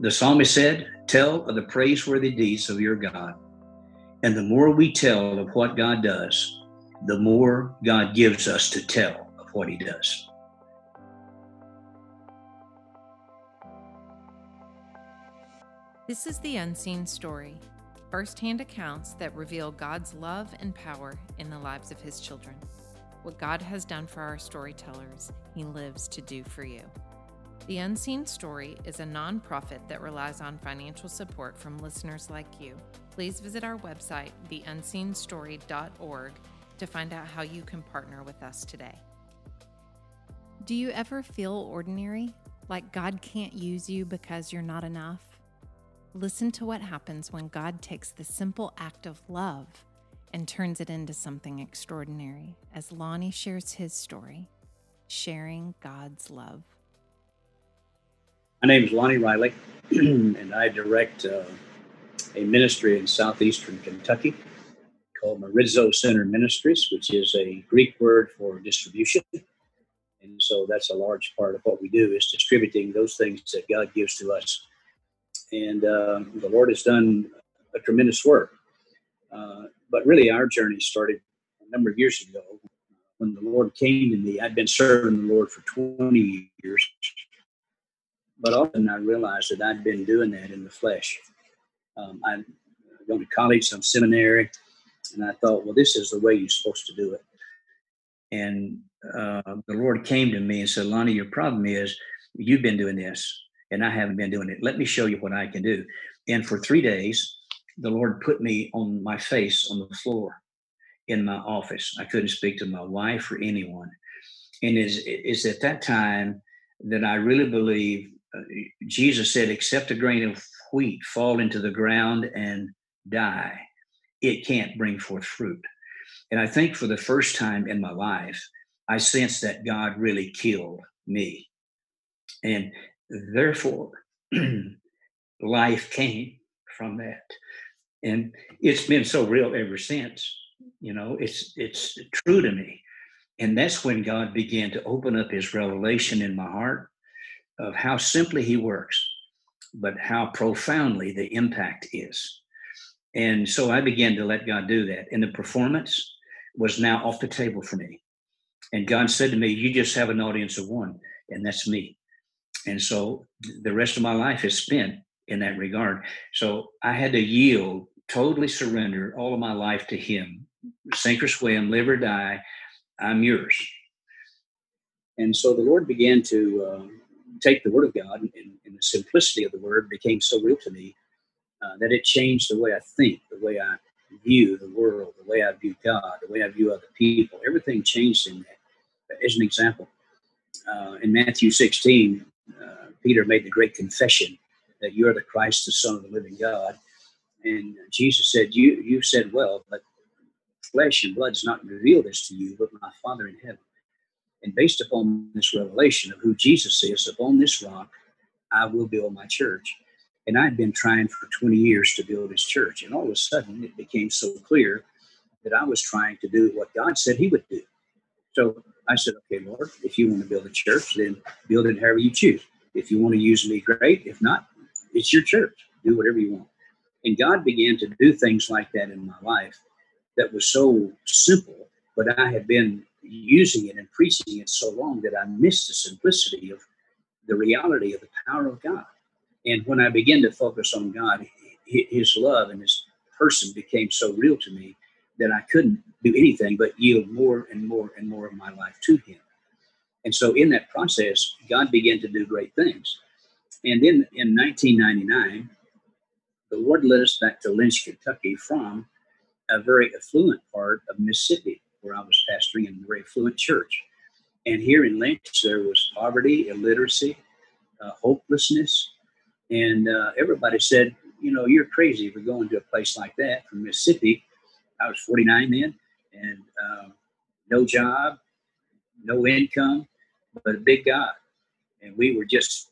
the psalmist said, Tell of the praiseworthy deeds of your God. And the more we tell of what God does, the more God gives us to tell of what He does. This is the Unseen Story firsthand accounts that reveal God's love and power in the lives of His children. What God has done for our storytellers, He lives to do for you. The Unseen Story is a nonprofit that relies on financial support from listeners like you. Please visit our website, theunseenstory.org, to find out how you can partner with us today. Do you ever feel ordinary? Like God can't use you because you're not enough? Listen to what happens when God takes the simple act of love and turns it into something extraordinary as Lonnie shares his story, sharing God's love. My name is Lonnie Riley, and I direct uh, a ministry in southeastern Kentucky called Meridzo Center Ministries, which is a Greek word for distribution. And so that's a large part of what we do is distributing those things that God gives to us and uh, the Lord has done a tremendous work. Uh, but really, our journey started a number of years ago when the Lord came to me. I'd been serving the Lord for 20 years, but often I realized that I'd been doing that in the flesh. Um, I'd gone to college, some seminary, and I thought, well, this is the way you're supposed to do it. And uh, the Lord came to me and said, Lonnie, your problem is you've been doing this and I haven't been doing it. Let me show you what I can do. And for three days, the Lord put me on my face on the floor in my office. I couldn't speak to my wife or anyone. And is is at that time that I really believe Uh, Jesus said, "Except a grain of wheat fall into the ground and die, it can't bring forth fruit." And I think for the first time in my life, I sensed that God really killed me. And Therefore, life came from that. And it's been so real ever since. You know, it's it's true to me. And that's when God began to open up his revelation in my heart of how simply he works, but how profoundly the impact is. And so I began to let God do that. And the performance was now off the table for me. And God said to me, You just have an audience of one, and that's me. And so the rest of my life is spent in that regard. So I had to yield, totally surrender all of my life to Him. Sink or swim, live or die, I'm yours. And so the Lord began to uh, take the Word of God, and, and, the simplicity of the Word became so real to me uh, that it changed the way I think, the way I view the world, the way I view God, the way I view other people. Everything changed in that. As an example, uh, in Matthew 16, uh, Peter made the great confession that you are the Christ, the Son of the living God. And Jesus said, You you said well, but flesh and blood does not reveal this to you, but my Father in heaven. And based upon this revelation of who Jesus is, upon this rock, I will build my church. And I'd been trying for 20 years to build his church. And all of a sudden, it became so clear that I was trying to do what God said he would do. So I said, okay, Lord, if you want to build a church, then build it however you choose. If you want to use me, great. If not, it's your church. Do whatever you want. And God began to do things like that in my life that was so simple, but I had been using it and preaching it so long that I missed the simplicity of the reality of the power of God. And when I began to focus on God, His love and His person became so real to me that I couldn't do anything but yield more and more and more of my life to Him. And so, in that process, God began to do great things. And then in 1999, the Lord led us back to Lynch, Kentucky from a very affluent part of Mississippi, pastoring in a very affluent church. And here in Lynch, there was poverty, illiteracy, uh, hopelessness. And uh, everybody said, you know, you're crazy for going to a place like that from Mississippi. I was 49 then, and um, no job, no income, but a big God. And we were just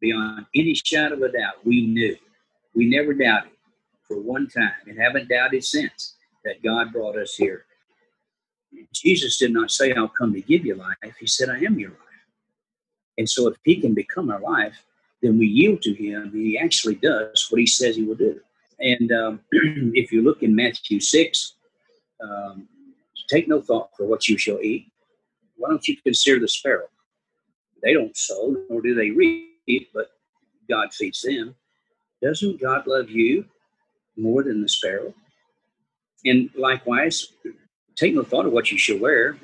beyond any shadow of a doubt. We knew. We never doubted for one time and haven't doubted since that God brought us here. Jesus did not say, I'll come to give you life. He said, I am your life. And so if he can become our life, then we yield to him and he actually does what he says he will do. And um, if you look in Matthew 6, um, take no thought for what you shall eat. Why don't you consider the sparrow? They don't sow, nor do they reap, but God feeds them. Doesn't God love you more than the sparrow? And likewise, take no thought of what you shall wear.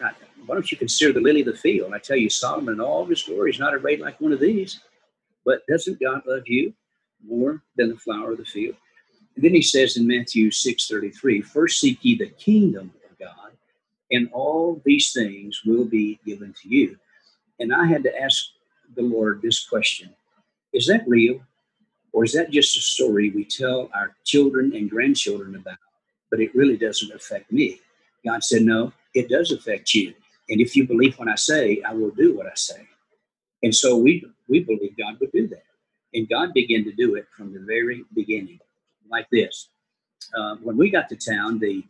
Why don't you consider the lily of the field? I tell you, Solomon in all of his glory is not arrayed like one of these. But doesn't God love you more than the flower of the field? And then he says in Matthew 6:33, first seek ye the kingdom of God, and all these things will be given to you. And I had to ask the Lord this question: Is that real? Or is that just a story we tell our children and grandchildren about, but it really doesn't affect me? God said, No, it does affect you. And if you believe what I say, I will do what I say. And so we we believe God would do that. And God began to do it from the very beginning, like this. Uh, when we got to town, the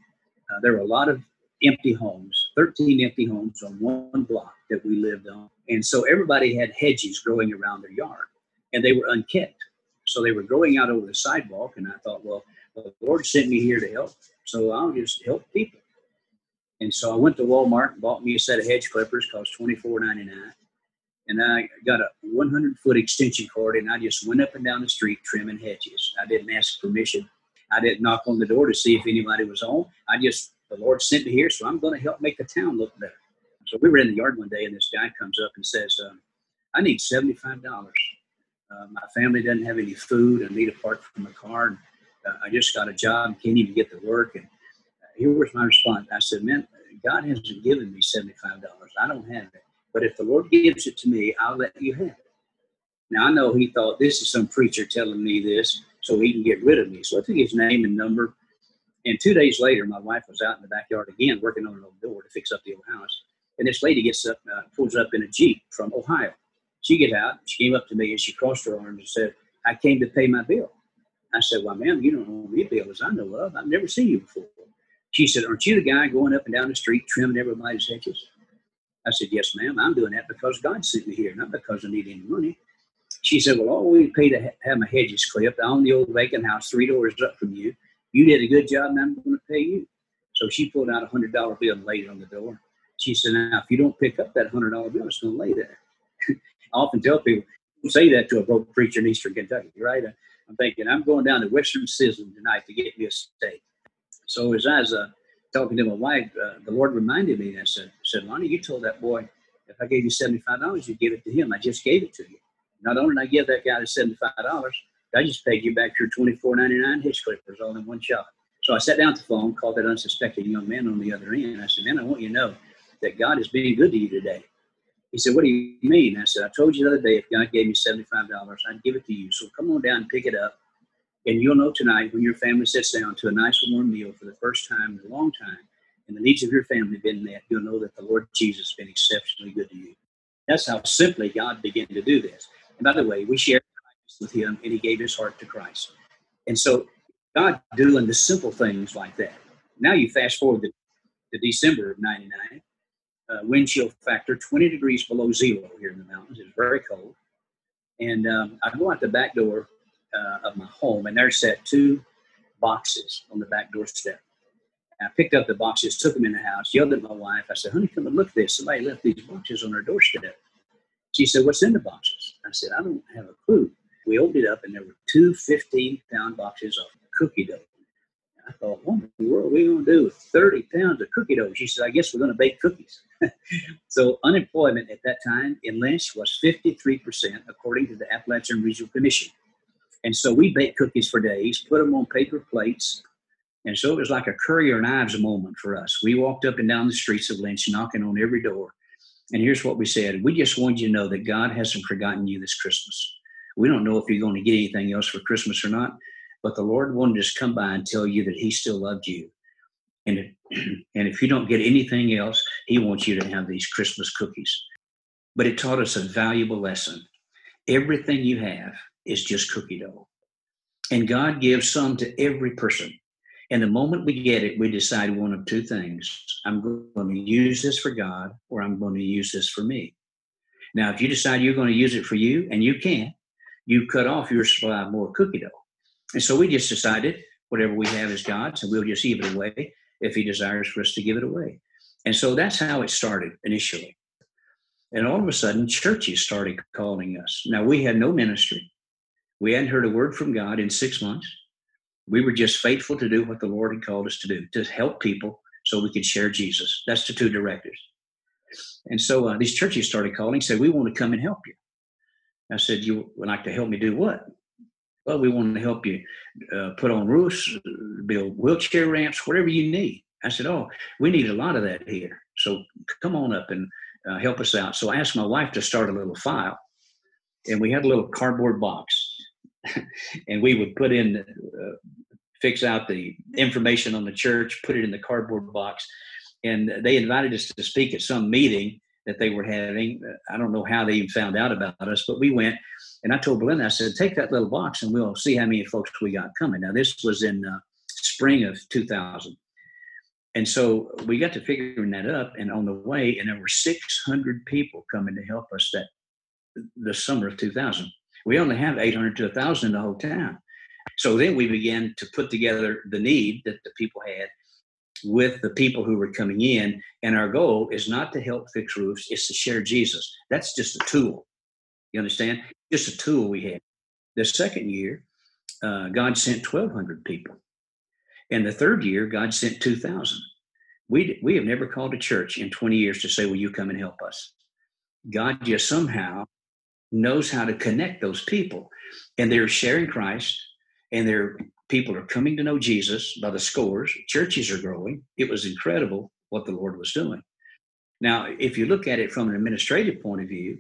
uh, there were a lot of empty homes, 13 empty homes on one block that we lived on. And so everybody had hedges growing around their yard, and they were unkept. So they were growing out over the sidewalk, and I thought, well, the Lord sent me here to help, so I'll just help people. And so I went to Walmart and bought me a set of hedge clippers, cost twenty four ninety nine and I got a 100 foot extension cord and I just went up and down the street trimming hedges. I didn't ask permission. I didn't knock on the door to see if anybody was home. I just, the Lord sent me here, so I'm going to help make the town look better. So we were in the yard one day and this guy comes up and says, um, I need $75. Uh, my family doesn't have any food. I need a part from the car. And, uh, I just got a job, can't even get to work. And here was my response. I said, man, God hasn't given me $75. I don't have it. But if the Lord gives it to me, I'll let you have it. Now I know he thought this is some preacher telling me this so he can get rid of me. So I took his name and number. And two days later, my wife was out in the backyard again working on an old door to fix up the old house. And this lady gets up, uh, pulls up in a Jeep from Ohio. She gets out, she came up to me and she crossed her arms and said, I came to pay my bill. I said, Well, ma'am, you don't owe me a bill as I know of. I've never seen you before. She said, Aren't you the guy going up and down the street trimming everybody's hedges? I said, Yes, ma'am. I'm doing that because God sent me here, not because I need any money. She said, Well, all we pay to have my hedges clipped. I own the old vacant house three doors up from you. You did a good job, and I'm going to pay you. So she pulled out a hundred dollar bill and laid it on the door. She said, Now, if you don't pick up that hundred dollar bill, it's going to lay there. I often tell people, say that to a broke preacher in Eastern Kentucky, right? I'm thinking, I'm going down to Western Sizzlin tonight to get me a steak. So as I was uh, talking to my wife, uh, the Lord reminded me, and I said, said, Lonnie, you told that boy, if I gave you $75, you'd give it to him. I just gave it to you. Not only did I give that guy the $75, I just paid you back your $24.99 hitch clippers all in one shot. So I sat down at the phone, called that unsuspecting young man on the other end. I said, man, I want you to know that God is being good to you today. He said, what do you mean? I said, I told you the other day, if God gave me $75, I'd give it to you. So come on down and pick it up and you'll know tonight when your family sits down to a nice warm meal for the first time in a long time, and the needs of your family have been met, you'll know that the Lord Jesus has been exceptionally good to you. That's how simply God began to do this. And by the way, we shared with Him, and He gave His heart to Christ. And so, God doing the simple things like that. Now you fast forward to, to December of '99. Uh, wind chill factor 20 degrees below zero here in the mountains. It's very cold. And um, I go out the back door uh, of my home, and there sat two boxes on the back doorstep. And I picked up the boxes, took them in the house, yelled at my wife. I said, "Honey, come and look at this. Somebody left these boxes on our doorstep." She said, "What's in the boxes?" I said, "I don't have a clue." We opened it up, and there were two 15-pound boxes of cookie dough. I thought, what in the world are we going to do with 30 pounds of cookie dough? She said, I guess we're going to bake cookies. so unemployment at that time in Lynch was 53%, according to the Appalachian Regional Commission. And so we baked cookies for days, put them on paper plates. And so it was like a Currier and Ives moment for us. We walked up and down the streets of Lynch, knocking on every door. And here's what we said We just want you to know that God hasn't forgotten you this Christmas. We don't know if you're going to get anything else for Christmas or not, but the Lord wanted us to come by and tell you that He still loved you. And, if, and if you don't get anything else, He wants you to have these Christmas cookies. But it taught us a valuable lesson. Everything you have is just cookie dough. And God gives some to every person. And the moment we get it, we decide one of two things I'm going to use this for God, or I'm going to use this for me. Now, if you decide you're going to use it for you, and you can't, you cut off your supply of more cookie dough. And so we just decided whatever we have is God's, and we'll just give it away if He desires for us to give it away. And so that's how it started initially. And all of a sudden, churches started calling us. Now, we had no ministry. We hadn't heard a word from God in six months. We were just faithful to do what the Lord had called us to do, to help people so we could share Jesus. That's the two directives. And so uh, these churches started calling, said, We want to come and help you. I said, You would like to help me do what? Well, we want to help you uh, put on roofs, build wheelchair ramps, whatever you need. I said, Oh, we need a lot of that here. So come on up and uh, help us out. So I asked my wife to start a little file, and we had a little cardboard box, and we would put in, uh, fix out the information on the church, put it in the cardboard box, and they invited us to speak at some meeting that they were having. I don't know how they even found out about us, but we went. And I told Belinda, I said, take that little box and we'll see how many folks we got coming. Now, this was in uh, spring of 2000. And so we got to figuring that up, and on the way, and there were 600 people coming to help us that the summer of 2000. We only have 800 to 1,000 in the whole town. So then we began to put together the need that the people had with the people who were coming in. And our goal is not to help fix roofs, it's to share Jesus. That's just a tool. You understand? Just a tool we had. The second year, uh, God sent 1,200 people. And the third year, God sent 2,000. We, we have never called a church in 20 years to say, Will you come and help us? God just somehow knows how to connect those people. And they're sharing Christ, and their people are coming to know Jesus by the scores. Churches are growing. It was incredible what the Lord was doing. Now, if you look at it from an administrative point of view,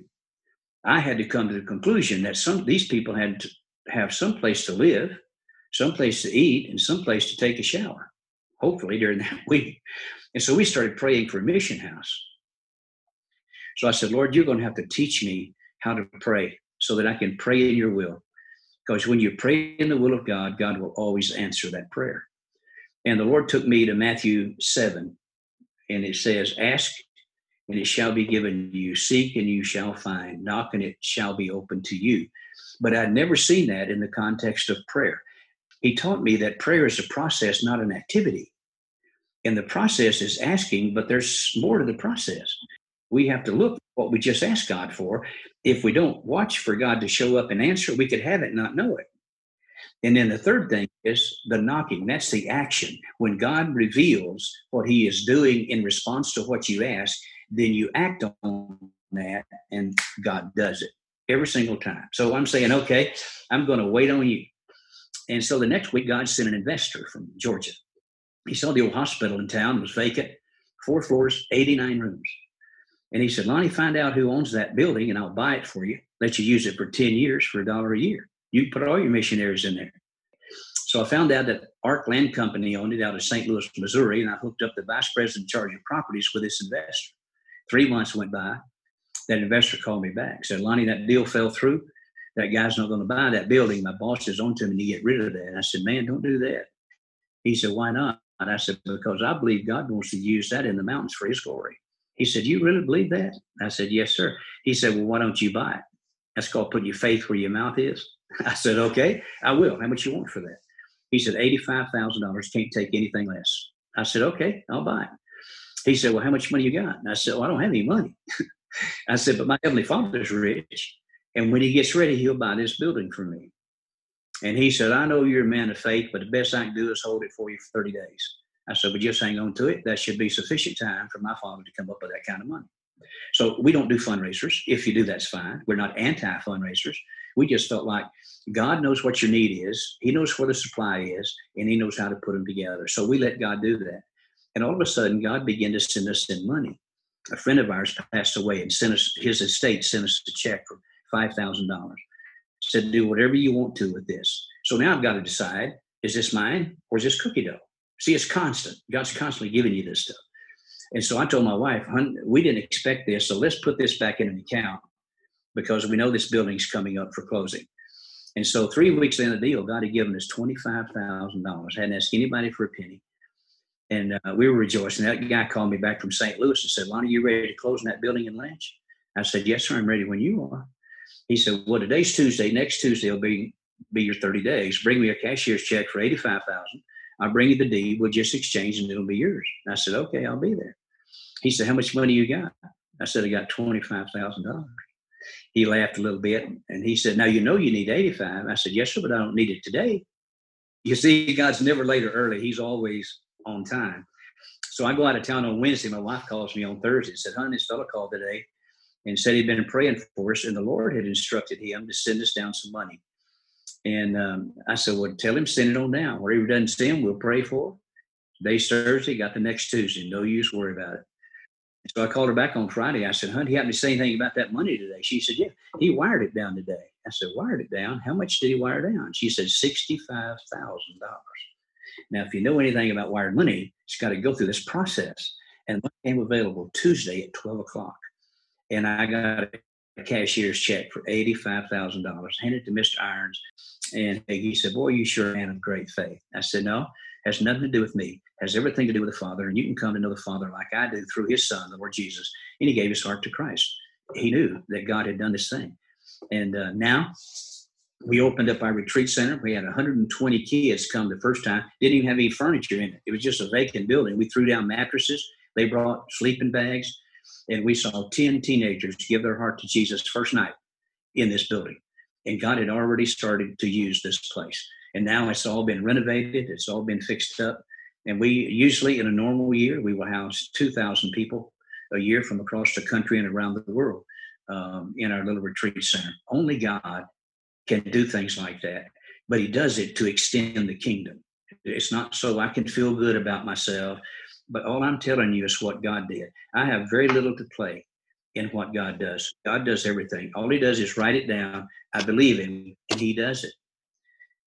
I had to come to the conclusion that some these people had to have some place to live some place to eat, and some place to take a shower, hopefully during that week. And so we started praying for a mission house. So I said, Lord, you're going to have to teach me how to pray so that I can pray in your will. Because when you pray in the will of God, God will always answer that prayer. And the Lord took me to Matthew 7, and it says, Ask, and it shall be given you. Seek, and you shall find. Knock, and it shall be open to you. But I'd never seen that in the context of prayer he taught me that prayer is a process, not an activity. And the process is asking, but there's more to the process. We have to look what we just asked God for. If we don't watch for God to show up and answer, we could have it and not know it. And then the third thing is the knocking. That's the action. When God reveals what He is doing in response to what you ask, then you act on that and God does it every single time. So I'm saying, okay, I'm going to wait on you. And so the next week, God sent an investor from Georgia. He saw the old hospital in town was vacant, four floors, 89 rooms. And he said, Lonnie, find out who owns that building and I'll buy it for you, let you use it for 10 years for a dollar a year. You put all your missionaries in there. So I found out that Ark Land Company owned it out of St. Louis, Missouri, and I hooked up the vice president in charge of properties with this investor. Three months went by. That investor called me back, said, Lonnie, that deal fell through that guy's not going to buy that building. My boss is on to me to get rid of that. And I said, man, don't do that. He said, why not? And I said, because I believe God wants to use that in the mountains for his glory. He said, you really believe that? I said, yes, sir. He said, well, why don't you buy it? That's called putting your faith where your mouth is. I said, okay, I will. How much you want for that? He said, $85,000. Can't take anything less. I said, okay, I'll buy it. He said, well, how much money you got? And I said, well, I don't have any money. I said, but my Heavenly Father's rich. And when he gets ready, he'll buy this building for me. And he said, I know you're a man of faith, but the best I can do is hold it for you for 30 days. I said, but just hang on to it. That should be sufficient time for my father to come up with that kind of money. So we don't do fundraisers. If you do, that's fine. We're not anti fundraisers. We just felt like God knows what your need is, He knows where the supply is, and He knows how to put them together. So we let God do that. And all of a sudden, God began to send us in money. A friend of ours passed away and sent us, his estate sent us a check for $5,000. Said, do whatever you want to with this. So now I've got to decide is this mine or is this cookie dough? See, it's constant. God's constantly giving you this stuff. And so I told my wife, we didn't expect this, so let's put this back in an account because we know this building's coming up for closing. And so three weeks in the deal, God had given us $25,000. Hadn't asked anybody for a penny. And uh, we were rejoicing. That guy called me back from St. Louis and said, Lonnie, you ready to close in that building in Lynch? I said, yes, sir, I'm ready when you are. He said, Well, today's Tuesday. Next Tuesday will be be your 30 days. Bring me a cashier's check for 85000 I'll bring you the deed. We'll just exchange and it'll be yours. And I said, Okay, I'll be there. He said, How much money you got? I said, I got $25,000. He laughed a little bit and he said, Now you know you need 85. I said, Yes, sir, but I don't need it today. You see, God's never late or early. He's always on time. So I go out of town on Wednesday. My wife calls me on Thursday and said, Honey, this fellow called today and said he'd been praying for us, and the Lord had instructed him to send us down some money. And um, I said, Well, tell him, send it on down. Whatever he doesn't send, we'll pray for. Him. Today's Thursday, got the next Tuesday. No use worry about it. So I called her back on Friday. I said, Honey, you happen to say anything about that money today? She said, Yeah, he wired it down today. I said, Wired it down? How much did he wire down? She said, $65,000. Now, if you know anything about wired money, it's got to go through this process. And money came available Tuesday at 12 o'clock and I got a cashier's check for $85,000, handed to Mr. Irons. And he said, Boy, you sure man of great faith. I said, No, has nothing to do with me, has everything to do with the Father. And you can come to know the Father like I do through his Son, the Lord Jesus. And he gave his heart to Christ. He knew that God had done this thing. And uh, now we opened up our retreat center. We had 120 kids come the first time. Didn't even have any furniture in it. It was just a vacant building. We threw down mattresses. They brought sleeping bags and we saw 10 teenagers give their heart to Jesus first night in this building. And God had already started to use this place. And now it's all been renovated, it's all been fixed up. And we usually, in a normal year, we will house 2,000 people a year from across the country and around the world um, in our little retreat center. Only God can do things like that, but He does it to extend the kingdom. It's not so I can feel good about myself but all I'm telling you is what God did. I have very little to play in what God does. God does everything. All He does is write it down. I believe Him, and He does it.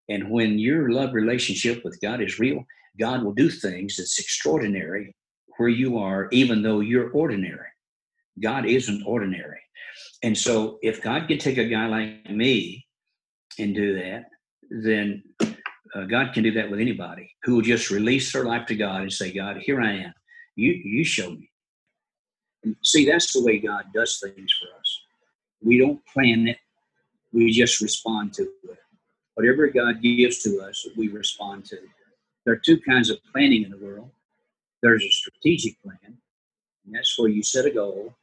And when your love relationship with God is real, God will do things that's extraordinary where you are, even though you're ordinary. God isn't ordinary. And so, if God can take a guy like me and do that, then uh, God can do that with anybody who will just release their life to God and say, God, here I am. You, you show me. And see, that's the way God does things for us. We don't plan it, we just respond to it. Whatever God gives to us, we respond to. There are two kinds of planning in the world there's a strategic plan, and that's where you set a goal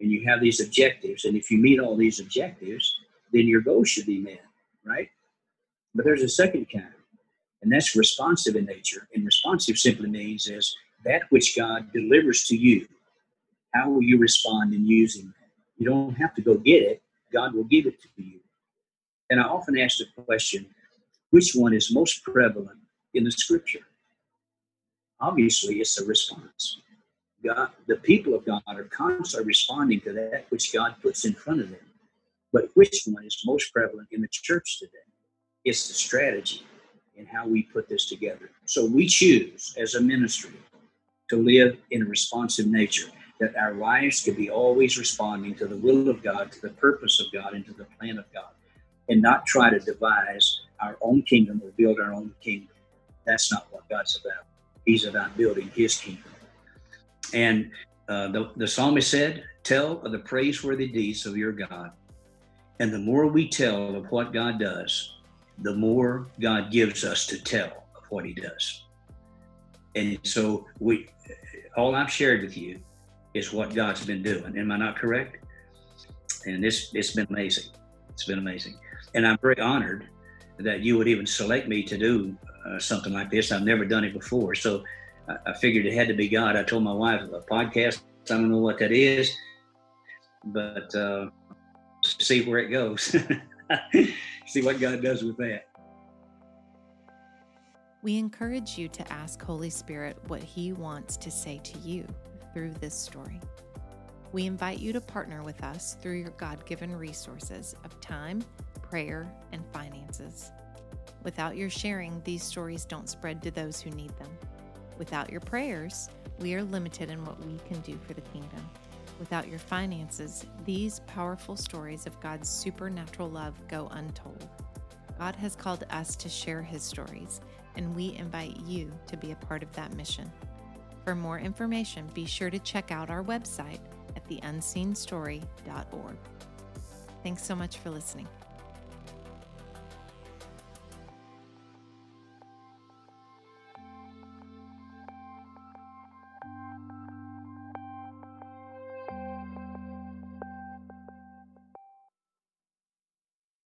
and you have these objectives. And if you meet all these objectives, then your goal should be met, right? But there's a second kind and that's responsive in nature. And responsive simply means is that which God delivers to you. How will you respond in using that? You don't have to go get it. God will give it to you. And I often ask the question, which one is most prevalent in the scripture? Obviously, it's a response. God, the people of God are constantly responding to that which God puts in front of them. But which one is most prevalent in the church today? It's the strategy in how we put this together. So we choose as a ministry to live in a responsive nature, that our lives could be always responding to the will of God, to the purpose of God, and to the plan of God, and not try to devise our own kingdom or build our own kingdom. That's not what God's about. He's about building His kingdom. And uh, the, the psalmist said, Tell of the praiseworthy deeds of your God. And the more we tell of what God does, the more God gives us to tell of what He does. And so we, all I've shared with you is what God's been doing. Am I not correct? And this it's been amazing. It's been amazing, and I'm very honored that you would even select me to do uh, something like this. I've never done it before, so I, I figured it had to be God. I told my wife a podcast. I don't know what that is, but uh, see where it goes. see what God does with that. We encourage you to ask Holy Spirit what He wants to say to you through this story. We invite you to partner with us through your God given resources of time, prayer, and finances. Without your sharing, these stories don't spread to those who need them. Without your prayers, we are limited in what we can do for the kingdom. Without your finances, these powerful stories of God's supernatural love go untold. God has called us to share his stories, and we invite you to be a part of that mission. For more information, be sure to check out our website at theunseenstory.org. Thanks so much for listening.